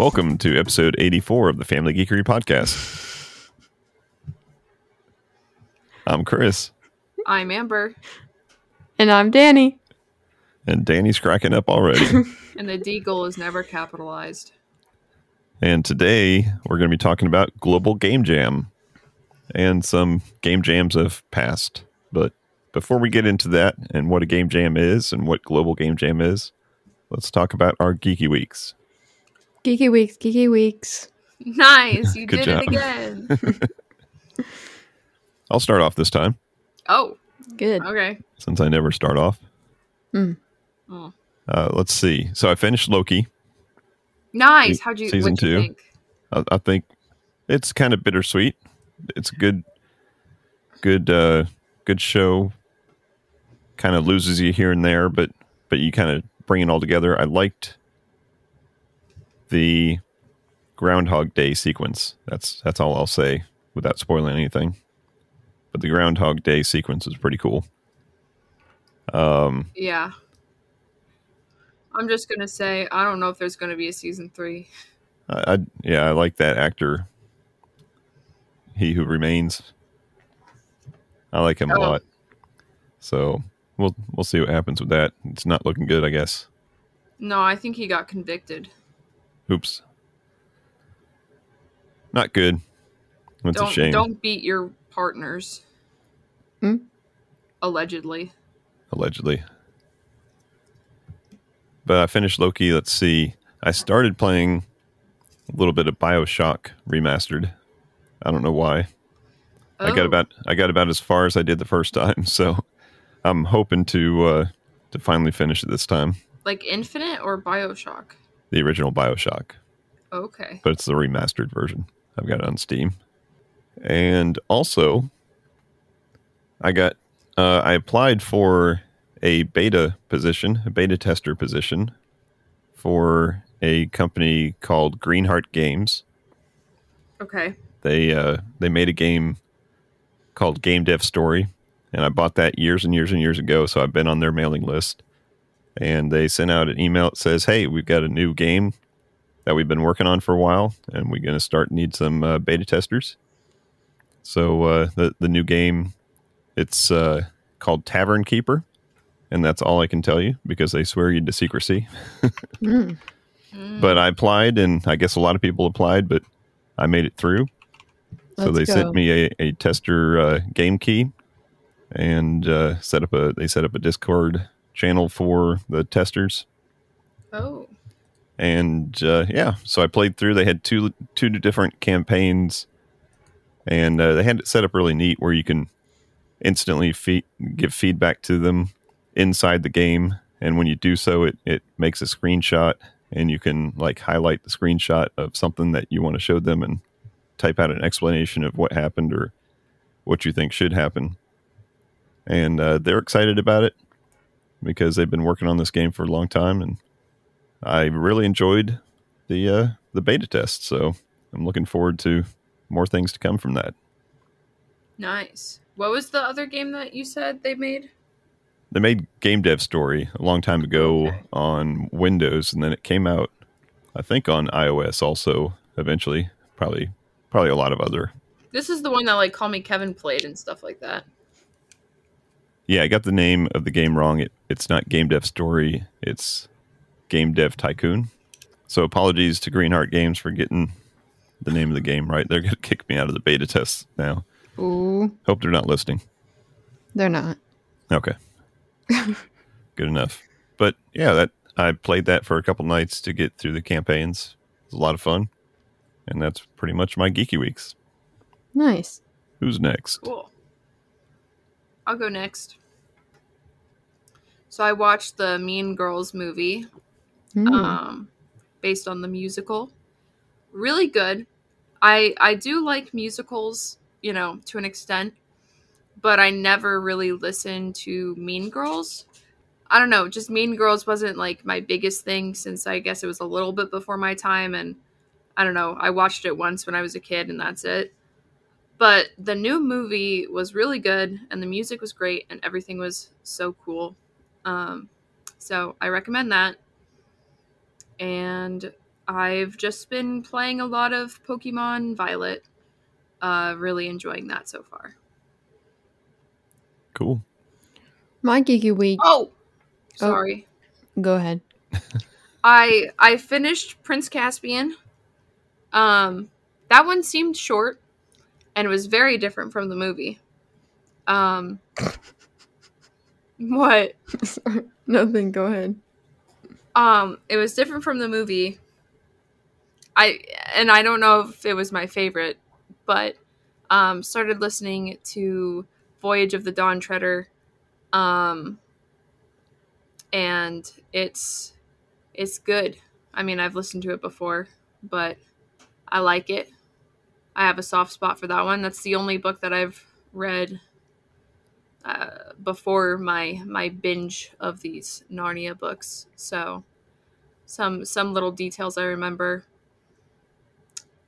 Welcome to episode 84 of the Family Geekery Podcast. I'm Chris, I'm Amber, And I'm Danny. and Danny's cracking up already. and the Deagle is never capitalized. and today we're going to be talking about Global Game Jam and some game jams have passed. But before we get into that and what a game jam is and what Global Game Jam is, let's talk about our Geeky Weeks. Geeky Weeks, Geeky Weeks. Nice, you Good did job. it again. I'll start off this time oh, Good. okay. since I never start off. Mm. Oh. Uh, let's see. So I finished Loki. Nice. Se- How'd you? season What'd you two. think? I, I think it's kind of bittersweet. It's a good, good, uh, good show. Kind of loses you here and there, but but you kind of bring it all together. I liked the Groundhog Day sequence. That's that's all I'll say without spoiling anything. But the Groundhog Day sequence is pretty cool. Um, Yeah. I'm just gonna say I don't know if there's gonna be a season three. I, I yeah, I like that actor. He who remains. I like him a Oh. lot. So we'll we'll see what happens with that. It's not looking good, I guess. No, I think he got convicted. Oops. Not good. That's don't a shame. don't beat your partners. Hmm? Allegedly. Allegedly. But I finished Loki. Let's see. I started playing a little bit of Bioshock remastered. I don't know why. I got Oh, about I got about as far as I did the first time, so I'm hoping to uh, to finally finish it this time. like Infinite or Bioshock. The original Bioshock, Okay. but it's the remastered version. I've got it on Steam, and also I got uh, I applied for a beta position, a beta tester position for a company called Greenheart Games. Okay. They uh, they made a game called Game Dev Story, and I bought that years and years and years ago. So I've been on their mailing list, and they sent out an email that says, "Hey, we've got a new game that we've been working on for a while, and we're going to start need some uh, beta testers." So uh, the the new game, it's uh, called Tavern Keeper, and that's all I can tell you because they swear you to secrecy. Mm. Mm. But I applied, and I guess a lot of people applied, but I made it through. So Let's they go. sent me a, a tester uh, game key and uh, set up a they set up a Discord channel for the testers. Oh. And uh, yeah, so I played through. They had two two different campaigns, and uh, they had it set up really neat where you can instantly fe- give feedback to them inside the game. And when you do so, it it makes a screenshot, and you can like highlight the screenshot of something that you want to show them and type out an explanation of what happened or what you think should happen. And uh, they're excited about it because they've been working on this game for a long time, and I really enjoyed the uh, the beta test. So I'm looking forward to more things to come from that. Nice. What was the other game that you said they made? They made Game Dev Story a long time ago Okay. on Windows, and then it came out, I think, on iOS also eventually. Probably, probably a lot of other. This is the one that like Call Me Kevin played and stuff like that. Yeah, I got the name of the game wrong. It, it's not Game Dev Story. It's Game Dev Tycoon. So apologies to Greenheart Games for getting the name of the game right. They're going to kick me out of the beta test now. Ooh, Hope they're not listening. they're not. Okay. Good enough. But yeah, that I played that for a couple nights to get through the campaigns. It was a lot of fun. And that's pretty much my geeky weeks. Nice. Who's next? Cool. I'll go next. So I watched the Mean Girls movie, Mm. um, based on the musical. Really good. I I do like musicals, you know, to an extent, but I never really listened to Mean Girls. I don't know, just Mean Girls wasn't like my biggest thing since I guess it was a little bit before my time and I don't know, I watched it once when I was a kid and that's it. But the new movie was really good and the music was great and everything was so cool. Um, so I recommend that. And I've just been playing a lot of Pokemon Violet. Uh, really enjoying that so far. Cool. My geeky week. Oh, sorry. Go ahead. I I finished Prince Caspian. Um, that one seemed short, and it was very different from the movie. Um, what? Nothing. Go ahead. Um, it was different from the movie. I and I don't know if it was my favorite, but um, started listening to Voyage of the Dawn Treader, um, and it's it's good. I mean, I've listened to it before, but I like it. I have a soft spot for that one. That's the only book that I've read uh, before my my binge of these Narnia books. So some some little details I remember,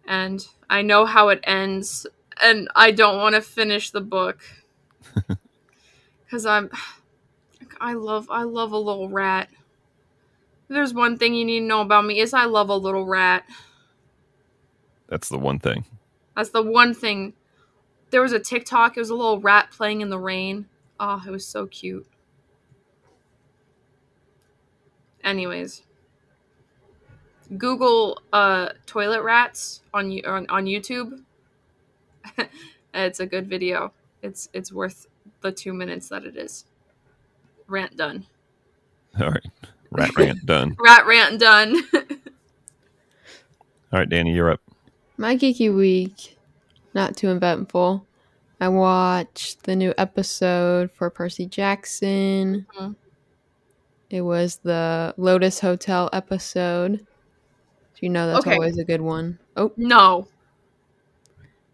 and I know how it ends, and I don't want to finish the book because I'm I love I love a little rat. If There's one thing you need to know about me is I love a little rat. That's the one thing. That's the one thing. There was a TikTok. It was a little rat playing in the rain. Oh, it was so cute. Anyways, Google uh, toilet rats on on, on YouTube. it's a good video. It's it's worth the two minutes that it is. Rant done. All right. Rat rant done. Rat rant done. All right, Danny, you're up. My geeky week, not too eventful. I watched the new episode for Percy Jackson. Mhm. It was the Lotus Hotel episode. You know that's Okay. always a good one. Oh, no,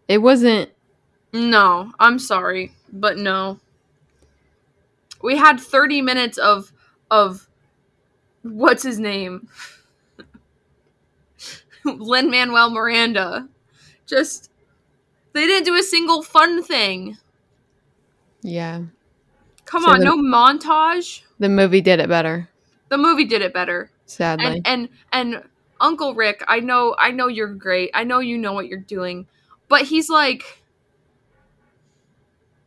it wasn't. no. I'm sorry, but no. We had 30 minutes of of what's his name? Lin Manuel Miranda. Just they didn't do a single fun thing. Yeah, Come So on, the- no montage. the movie did it better. The movie did it better. Sadly, And and and Uncle Rick, I know I know you're great. I know you know what you're doing. But he's like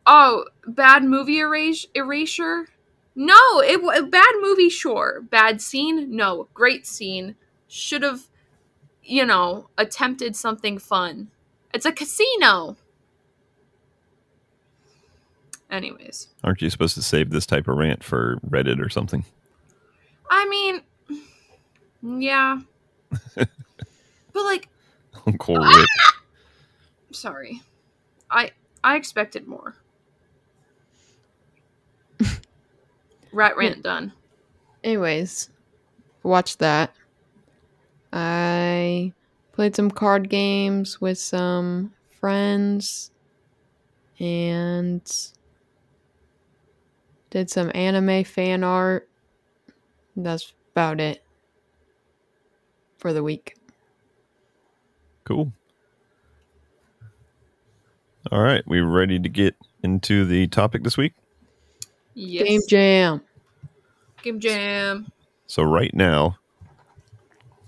Oh, bad movie erase- erasure? No, it bad movie sure. Bad scene? No. Great scene. Should have you know, attempted something fun. It's a casino. Anyways, Aren't you supposed to save this type of rant for Reddit or something? I mean, yeah. but like Uncle ah! Rick. sorry i i expected more rat rant done anyways, watch that. I played some card games with some friends and did some anime fan art. That's about it for the week. Cool. All right, we ready to get into the topic this week? yes Game Jam. game jam So right now,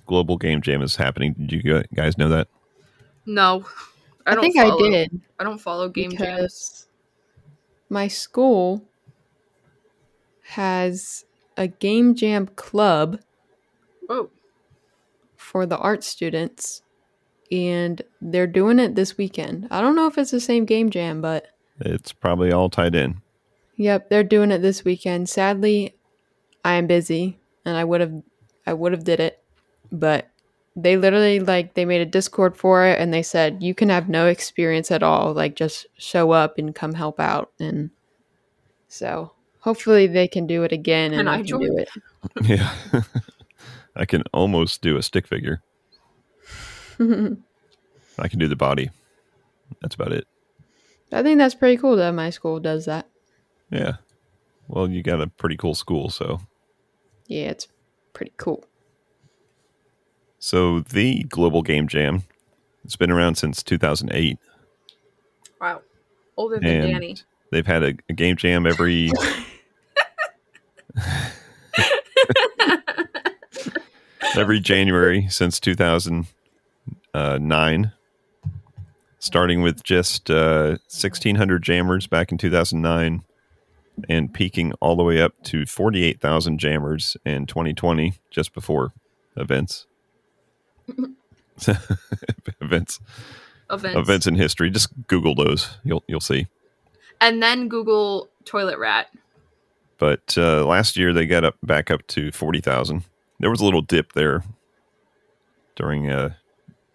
Global Game Jam is happening. Did you guys know that? no i, I, don't think follow, I did i don't follow game jams my school has a Game Jam club oh for the art students and they're doing it this weekend. I don't know if it's the same game jam, but It's probably all tied in. yep, they're doing it this weekend. Sadly, I am busy and I would have I would have did it, but they literally like they made a Discord for it and they said you can have no experience at all, like just show up and come help out and so hopefully they can do it again and Can I I can join? do it. Yeah. I can almost do a stick figure. I can do the body. That's about it. I think that's pretty cool that my school does that. Yeah. Well, you got a pretty cool school, so Yeah, it's pretty cool. So the Global Game Jam. It's been around since 2008, wow older than and danny they've had a, a game jam every. every January since 2009, starting with just uh, 1,600 jammers back in 2009 and peaking all the way up to 48,000 jammers in 2020, just before events. events. Events. Events in history. Just Google those. You'll you'll see. And then Google toilet rat. But uh, last year they got up back up to forty thousand. There was a little dip there during uh,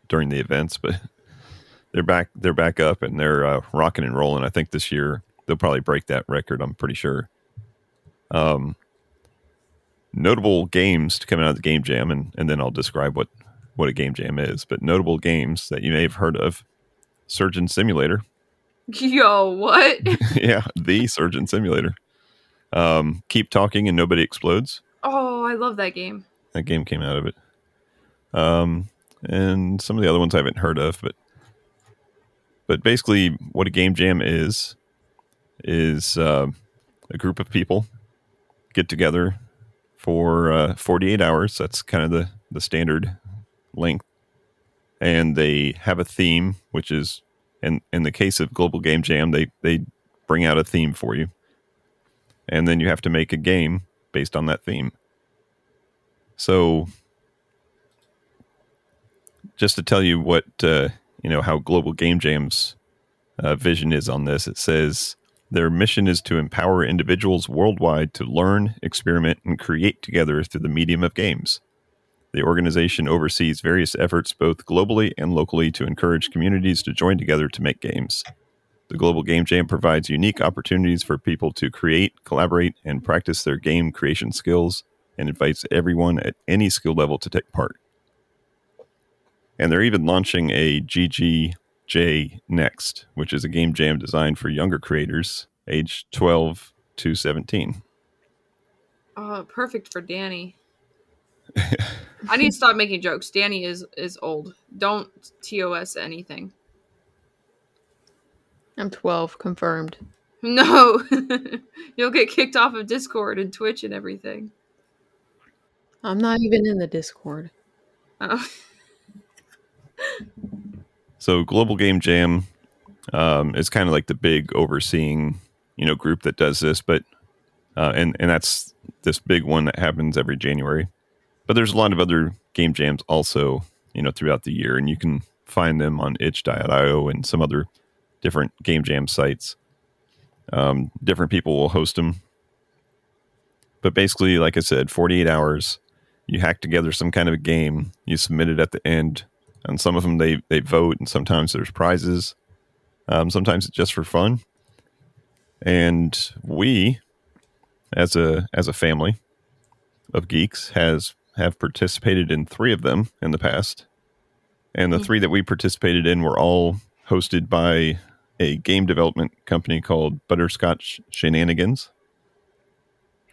during the events, but they're back. They're back up and they're uh, rocking and rolling. I think this year they'll probably break that record. I'm pretty sure. Um, notable games to come out of the game jam, and and then I'll describe what what a game jam is. But notable games that you may have heard of: Surgeon Simulator. Yo, what? yeah, the Surgeon Simulator. Um, Keep talking and nobody explodes. Oh, I love that game. That game came out of it. Um, and some of the other ones I haven't heard of, but but basically, what a game jam is is uh, a group of people get together for uh, 48 hours. That's kind of the the standard length, and they have a theme, which is in in the case of Global Game Jam, they they bring out a theme for you, and then you have to make a game based on that theme. So, just to tell you what uh, you know how Global Game Jam's uh, vision is on this, it says their mission is to empower individuals worldwide to learn, experiment, and create together through the medium of games. The organization oversees various efforts both globally and locally to encourage communities to join together to make games. The Global Game Jam provides unique opportunities for people to create, collaborate, and practice their game creation skills and invites everyone at any skill level to take part. And they're even launching a GGJ Next, which is a game jam designed for younger creators age 12 to 17. Oh, perfect for Danny. I need to stop making jokes. Danny is is old. Don't TOS anything. I'm 12, confirmed. No. You'll get kicked off of Discord and Twitch and everything. I'm not even in the Discord. Oh. So Global Game Jam um, is kind of like the big overseeing, you know, group that does this, but uh, and and that's this big one that happens every January. But there's a lot of other game jams also, you know, throughout the year, and you can find them on itch.io and some other different game jam sites. Um, different people will host them. But basically, like I said, 48 hours, you hack together some kind of a game, you submit it at the end, and some of them they, they vote, and sometimes there's prizes. Um, sometimes it's just for fun. And we, as a as a family of geeks, has have participated in three of them in the past. And the Mm. three that we participated in were all hosted by a game development company called Butterscotch Shenanigans.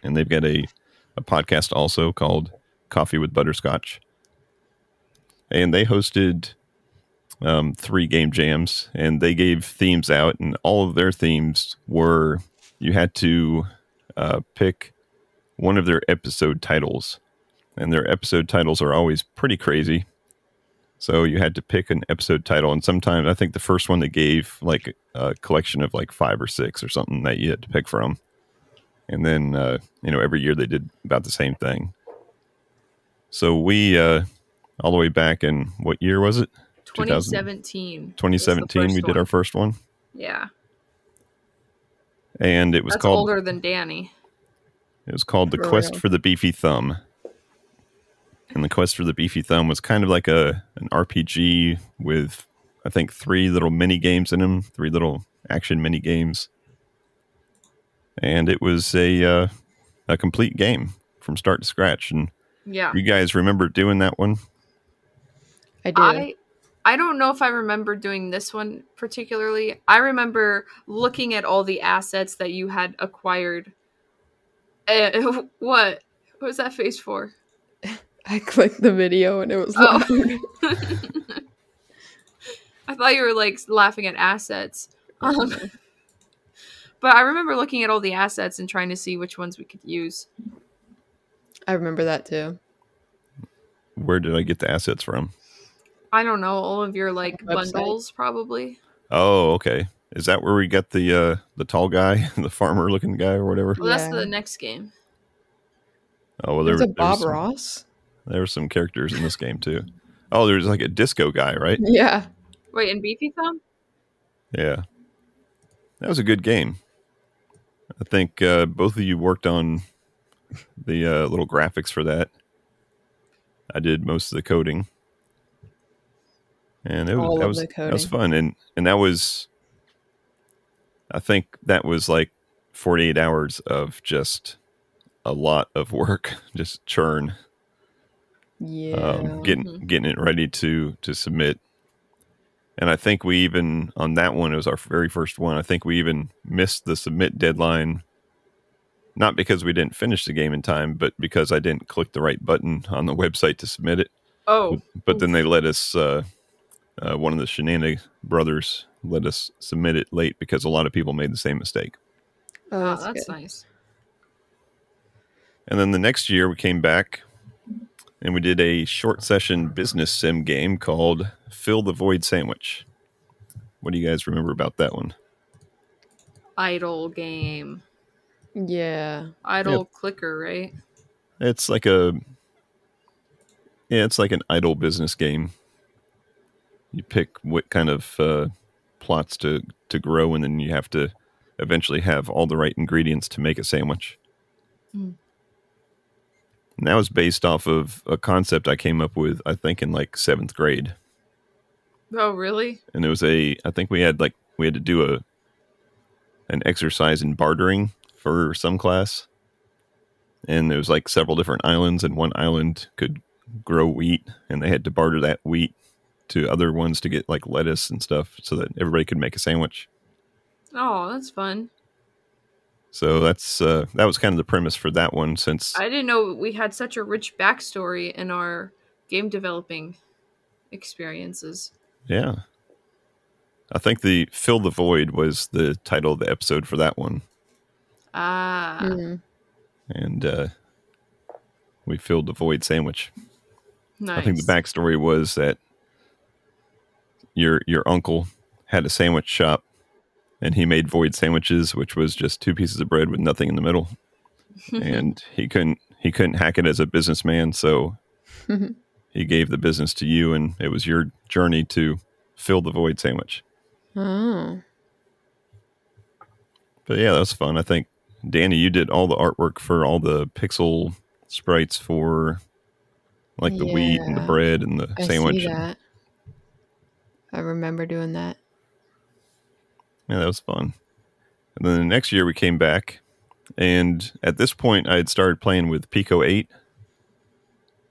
And they've got a, a podcast also called Coffee with Butterscotch. And they hosted um, three game jams and they gave themes out, and all of their themes were you had to uh, pick one of their episode titles. And their episode titles are always pretty crazy. So you had to pick an episode title, and sometimes I think the first one they gave like a collection of like five or six or something that you had to pick from, and then uh, you know every year they did about the same thing. So we uh, all the way back in what year was it? 2017. 2017. We did our first one, Yeah. and it was That's called older than Danny. It was called The Quest real. for the Beefy Thumb. And the Quest for the Beefy Thumb was kind of like a an RPG with I think three little mini games in them, three little action mini games. And it was a uh, a complete game from start to scratch. And Yeah. you guys remember doing that one? I do. I I don't know if I remember doing this one particularly. I remember looking at all the assets that you had acquired. Uh, what? What was that face for? I clicked the video and it was Oh. I thought you were like laughing at assets. Um, but I remember looking at all the assets and trying to see which ones we could use. I remember that too. where did I get the assets from? I don't know all of your like Website. bundles probably. Oh, okay. Is that where we got the uh the tall guy, the farmer looking guy or whatever? Well, that's Yeah. the next game. Oh well, there, There's a there Bob was some, Ross. There were some characters in this game too. Oh, there's like a disco guy, right? Yeah. Wait, and Beefy Thumb? Yeah, that was a good game. I think uh, both of you worked on the uh, little graphics for that. I did most of the coding, and it was All that of was the that was fun, and and that was, I think that was like forty eight hours of just a lot of work, just churn, Yeah. um, getting Mhm. getting it ready to to submit. And I think we even on that one it was our very first one. I think we even missed the submit deadline, not because we didn't finish the game in time, but because I didn't click the right button on the website to submit it. Oh, But then they let us. Uh, uh, one of the Shenanigans brothers let us submit it late because a lot of people made the same mistake. oh, oh, that's, that's nice. And then the next year we came back and we did a short session business sim game called Fill the Void Sandwich. What do you guys remember about that one? Idle game. Yeah. Idle clicker, right? It's like a yeah, it's like an idle business game. You pick what kind of uh, plots to to grow, and then you have to eventually have all the right ingredients to make a sandwich. Hmm. And that was based off of a concept I came up with, I think, in like seventh grade. Oh, really? and it was a i think we had like we had to do a an exercise in bartering for some class and there was like several different islands and one island could grow wheat and they had to barter that wheat to other ones to get like lettuce and stuff so that everybody could make a sandwich Oh, that's fun. So that's uh that was kind of the premise for that one since I didn't know we had such a rich backstory in our game developing experiences. yeah i think the fill the void was the title of the episode for that one Ah, Mm. and uh we filled the void sandwich nice. I think the backstory was that your your uncle had a sandwich shop, and he made void sandwiches, which was just two pieces of bread with nothing in the middle. and he couldn't he couldn't hack it as a businessman, so he gave the business to you, and it was your journey to fill the void sandwich. Oh. But yeah, that was fun. I think Danny, you did all the artwork for all the pixel sprites for like the wheat and the bread and the I sandwich. and- I remember doing that. Yeah, that was fun. And then the next year we came back, and at this point I had started playing with Pico 8,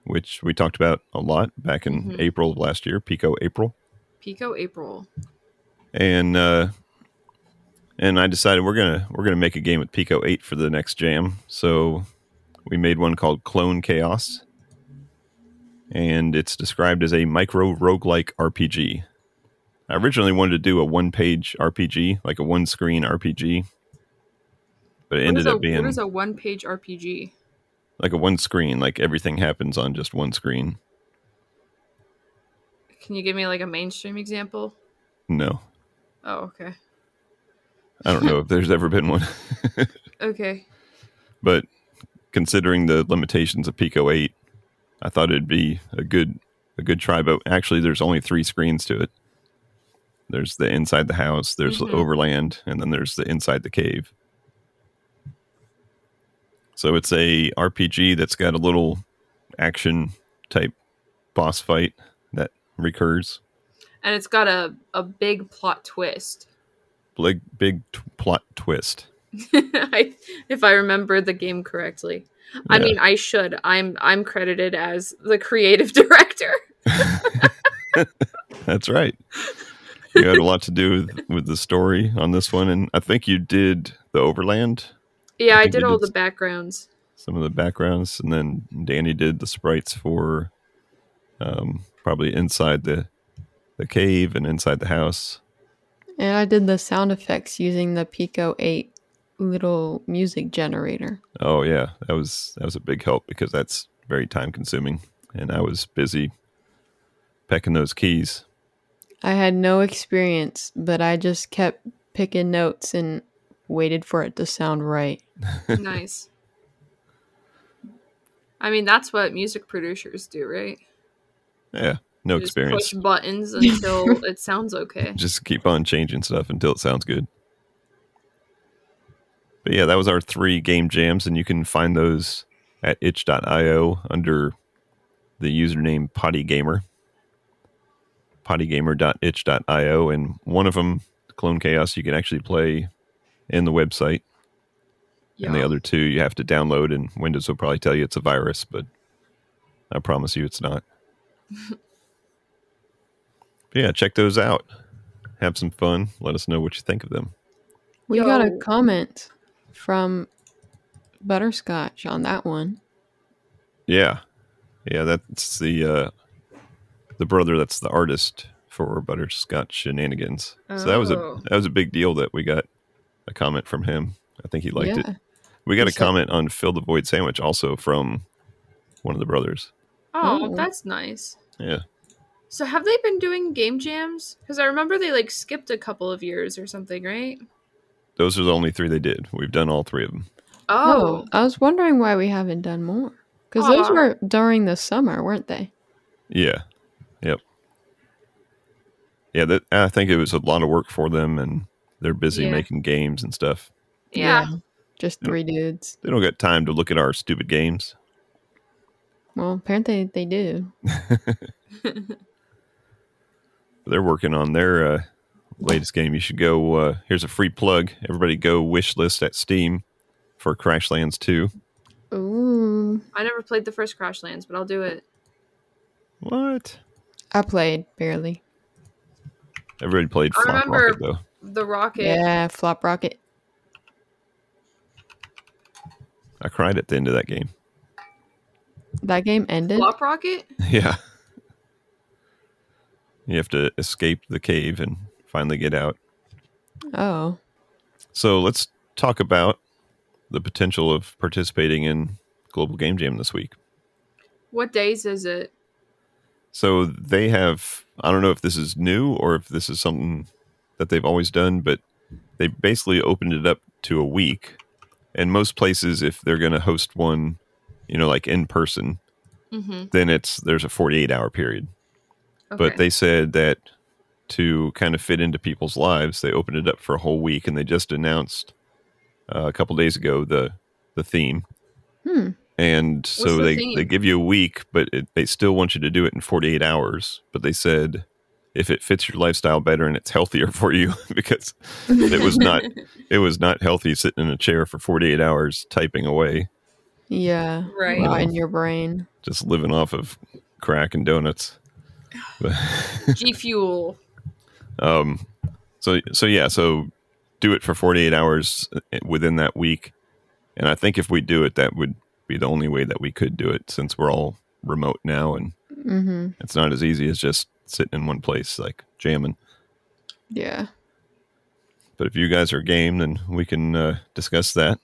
which we talked about a lot back in Mhm. April of last year, Pico April. Pico April. And uh and I decided we're going to we're going to make a game with Pico 8 for the next jam. So we made one called Clone Chaos. And it's described as a micro roguelike RPG. I originally wanted to do a one-page RPG, like a one-screen RPG. But it What ended a, up being what is a one-page RPG? like a one screen, like everything happens on just one screen. Can you give me like a mainstream example? No. Oh, okay. I don't know if there's ever been one. Okay. but considering the limitations of Pico 8, I thought it'd be a good a good try. But actually, there's only three screens to it. There's the inside the house, there's Mhm. overland, and then there's the inside the cave. So it's a RPG that's got a little action type boss fight that recurs. And it's got a, a big plot twist. Big big t- plot twist. I, if I remember the game correctly. I mean, I should. I'm I'm credited as the creative director. That's right. You had a lot to do with, with the story on this one, and I think you did the overland, Yeah, I, think you did all did the backgrounds. some of the backgrounds, and then Danny did the sprites for um, probably inside the the cave and inside the house. And I did the sound effects using the Pico 8 little music generator. Oh yeah, that was that was a big help because that's very time consuming. and I was busy pecking those keys. I had no experience, but I just kept picking notes and waited for it to sound right. nice. I mean, that's what music producers do, right? Yeah, no Just experience. Push buttons until it sounds okay. Just keep on changing stuff until it sounds good. But yeah, that was our three game jams, and you can find those at itch.io under the username pottygamer. pottygamer.itch.io. And one of them, Clone Chaos, you can actually play in the website. And the other two you have to download, and Windows will probably tell you it's a virus, but I promise you it's not. But yeah, check those out. Have some fun. Let us know what you think of them. We got a comment from Butterscotch on that one. Yeah, yeah, that's the uh, the brother that's the artist for Butterscotch Shenanigans. Oh. So that was a Oh. that was a big deal that we got a comment from him. I think he liked yeah. it. We got He a said- comment on Fill the Void Sandwich also from one of the brothers. Oh, Oh. that's nice. Yeah. So have they been doing game jams? Because I remember they like skipped a couple of years or something, right? Those are the only three they did. We've done all three of them. Oh, oh I was wondering why we haven't done more. Because those were during the summer, weren't they? Yeah. Yep. Yeah, that I think it was a lot of work for them and they're busy Yeah. making games and stuff. yeah. Just Yep. three dudes. They don't get time to look at our stupid games. Well, apparently they do. They're working on their uh, latest game. You should go. Uh, here's a free plug. Everybody go wish list at Steam for Crashlands 2. Ooh. I never played the first Crashlands, but I'll do it. What? I played barely. Everybody played I Flop remember- Rocket though. The rocket. Yeah, Flop Rocket. I cried at the end of that game. That game ended. Flop rocket? Yeah. You have to escape the cave and finally get out. Oh. So let's talk about the potential of participating in Global Game Jam this week. What days is it? So they have, I don't know if this is new or if this is something that they've always done, but they basically opened it up to a week. And most places, if they're going to host one, you know, like in person, Mm-hmm. then it's there's a 48 hour period. Okay. But they said that to kind of fit into people's lives, they opened it up for a whole week, and they just announced uh, a couple days ago the the theme. Hmm. And so the they, theme? they give you a week, but it, they still want you to do it in 48 hours. But they said if it fits your lifestyle better and it's healthier for you, because it was not it was not healthy sitting in a chair for 48 hours typing away, Yeah. Right. Not in your brain. just living off of crack and donuts. G Fuel. Um, so so yeah, so do it for 48 hours uh, within that week, and I think if we do it, that would be the only way that we could do it since we're all remote now, and Mm-hmm. it's not as easy as just sitting in one place like jamming. Yeah. But if you guys are game, then we can uh, discuss that.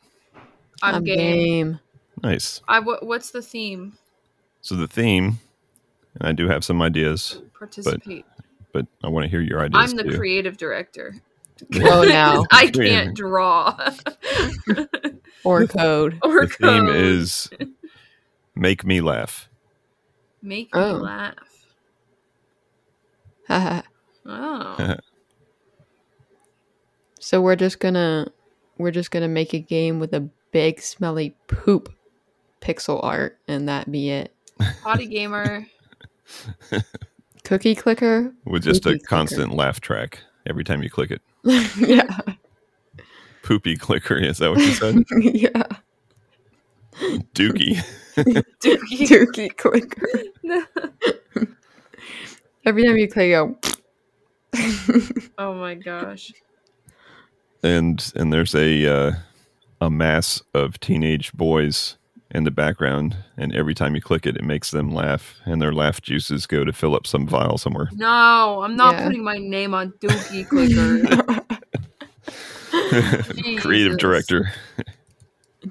I'm, game. Nice. I what's the theme? So the theme, and I do have some ideas, Participate. but I want to hear your ideas I'm the too. creative director. Oh, now. I can't draw Or code. or the theme code. is make me laugh. make Oh. me laugh. Oh, so we're just gonna we're just gonna make a game with a big smelly poop pixel art and that be it. potty gamer. Cookie clicker? With just a Cookie clicker. constant laugh track every time you click it. yeah. Poopy clicker, is that what you said? yeah. Dookie. Dookie. Dookie clicker. Every time you click go oh my gosh. and and there's a uh, a mass of teenage boys in the background and every time you click it it makes them laugh and their laugh juices go to fill up some vial somewhere No, I'm not Yeah. putting my name on Dookie Clicker. creative director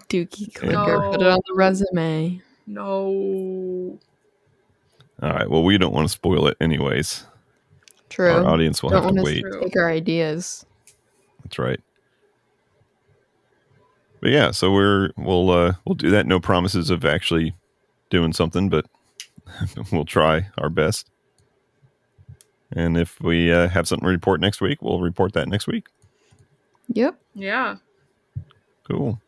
Dookie clicker. Put it on the resume. No. All right. Well, we don't want to spoil it, anyways. True. Our audience will Don't have to wanna wait. Take our ideas. That's right. But yeah, so we're we'll uh we'll do that. No promises of actually doing something, but we'll try our best. And if we uh, have something to report next week, we'll report that next week. Yep. Yeah. Cool.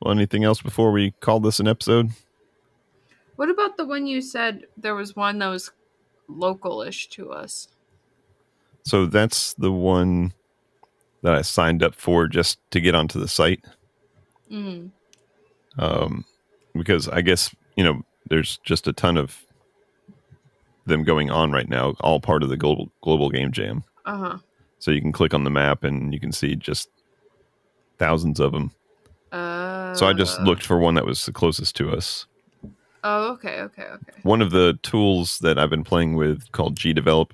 Well, anything else before we call this an episode? What about the one you said there was one that was local-ish to us? So that's the one that I signed up for just to get onto the site. Mm. um, because I guess you know there's just a ton of them going on right now, all part of the global global game jam. Uh huh. So you can click on the map and you can see just thousands of them. Uh, So I just looked for one that was the closest to us. Oh, okay, okay, okay. One of the tools that I've been playing with called GDevelop,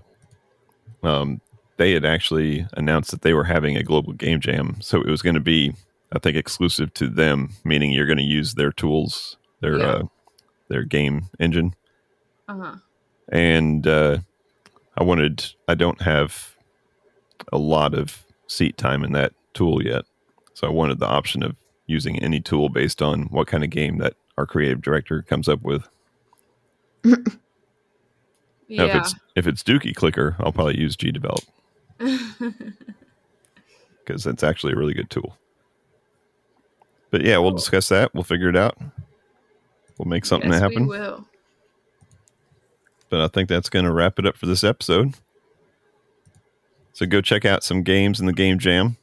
um, they had actually announced that they were having a global game jam. So it was going to be, I think, exclusive to them, meaning you're going to use their tools, their Yeah. uh, their game engine. Uh huh. and uh, I wanted. I don't have a lot of seat time in that tool yet, so I wanted the option of using any tool based on what kind of game that our creative director comes up with. Now, if it's if it's Dookie Clicker, I'll probably use GDevelop because that's actually a really good tool. But yeah, we'll discuss that. We'll figure it out. We'll make something yes, happen. We will. but I think that's going to wrap it up for this episode. So go check out some games in the Game Jam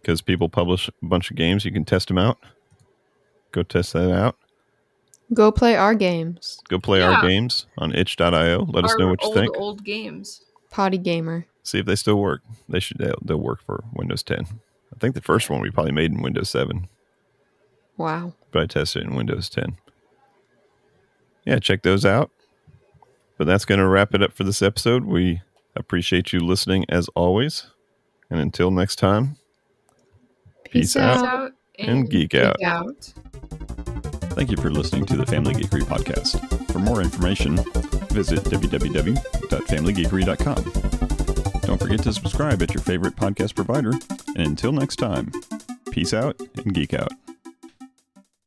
because people publish a bunch of games. You can test them out. Go test that out. Go play our games. Go play our games on itch.io. Let us know what you old, think. Old games. Potty gamer. See if they still work. They should. They'll, they'll work for Windows 10. I think the first one we probably made in Windows 7, Wow. but I tested it in Windows 10. Yeah, check those out. But that's going to wrap it up for this episode. We appreciate you listening as always. And until next time, Peace Peace, out. Out. out and geek out. Geek out. Thank you for listening to the Family Geekery podcast. For more information, visit www.familygeekery.com. Don't forget to subscribe at your favorite podcast provider. And until next time, peace out and geek out.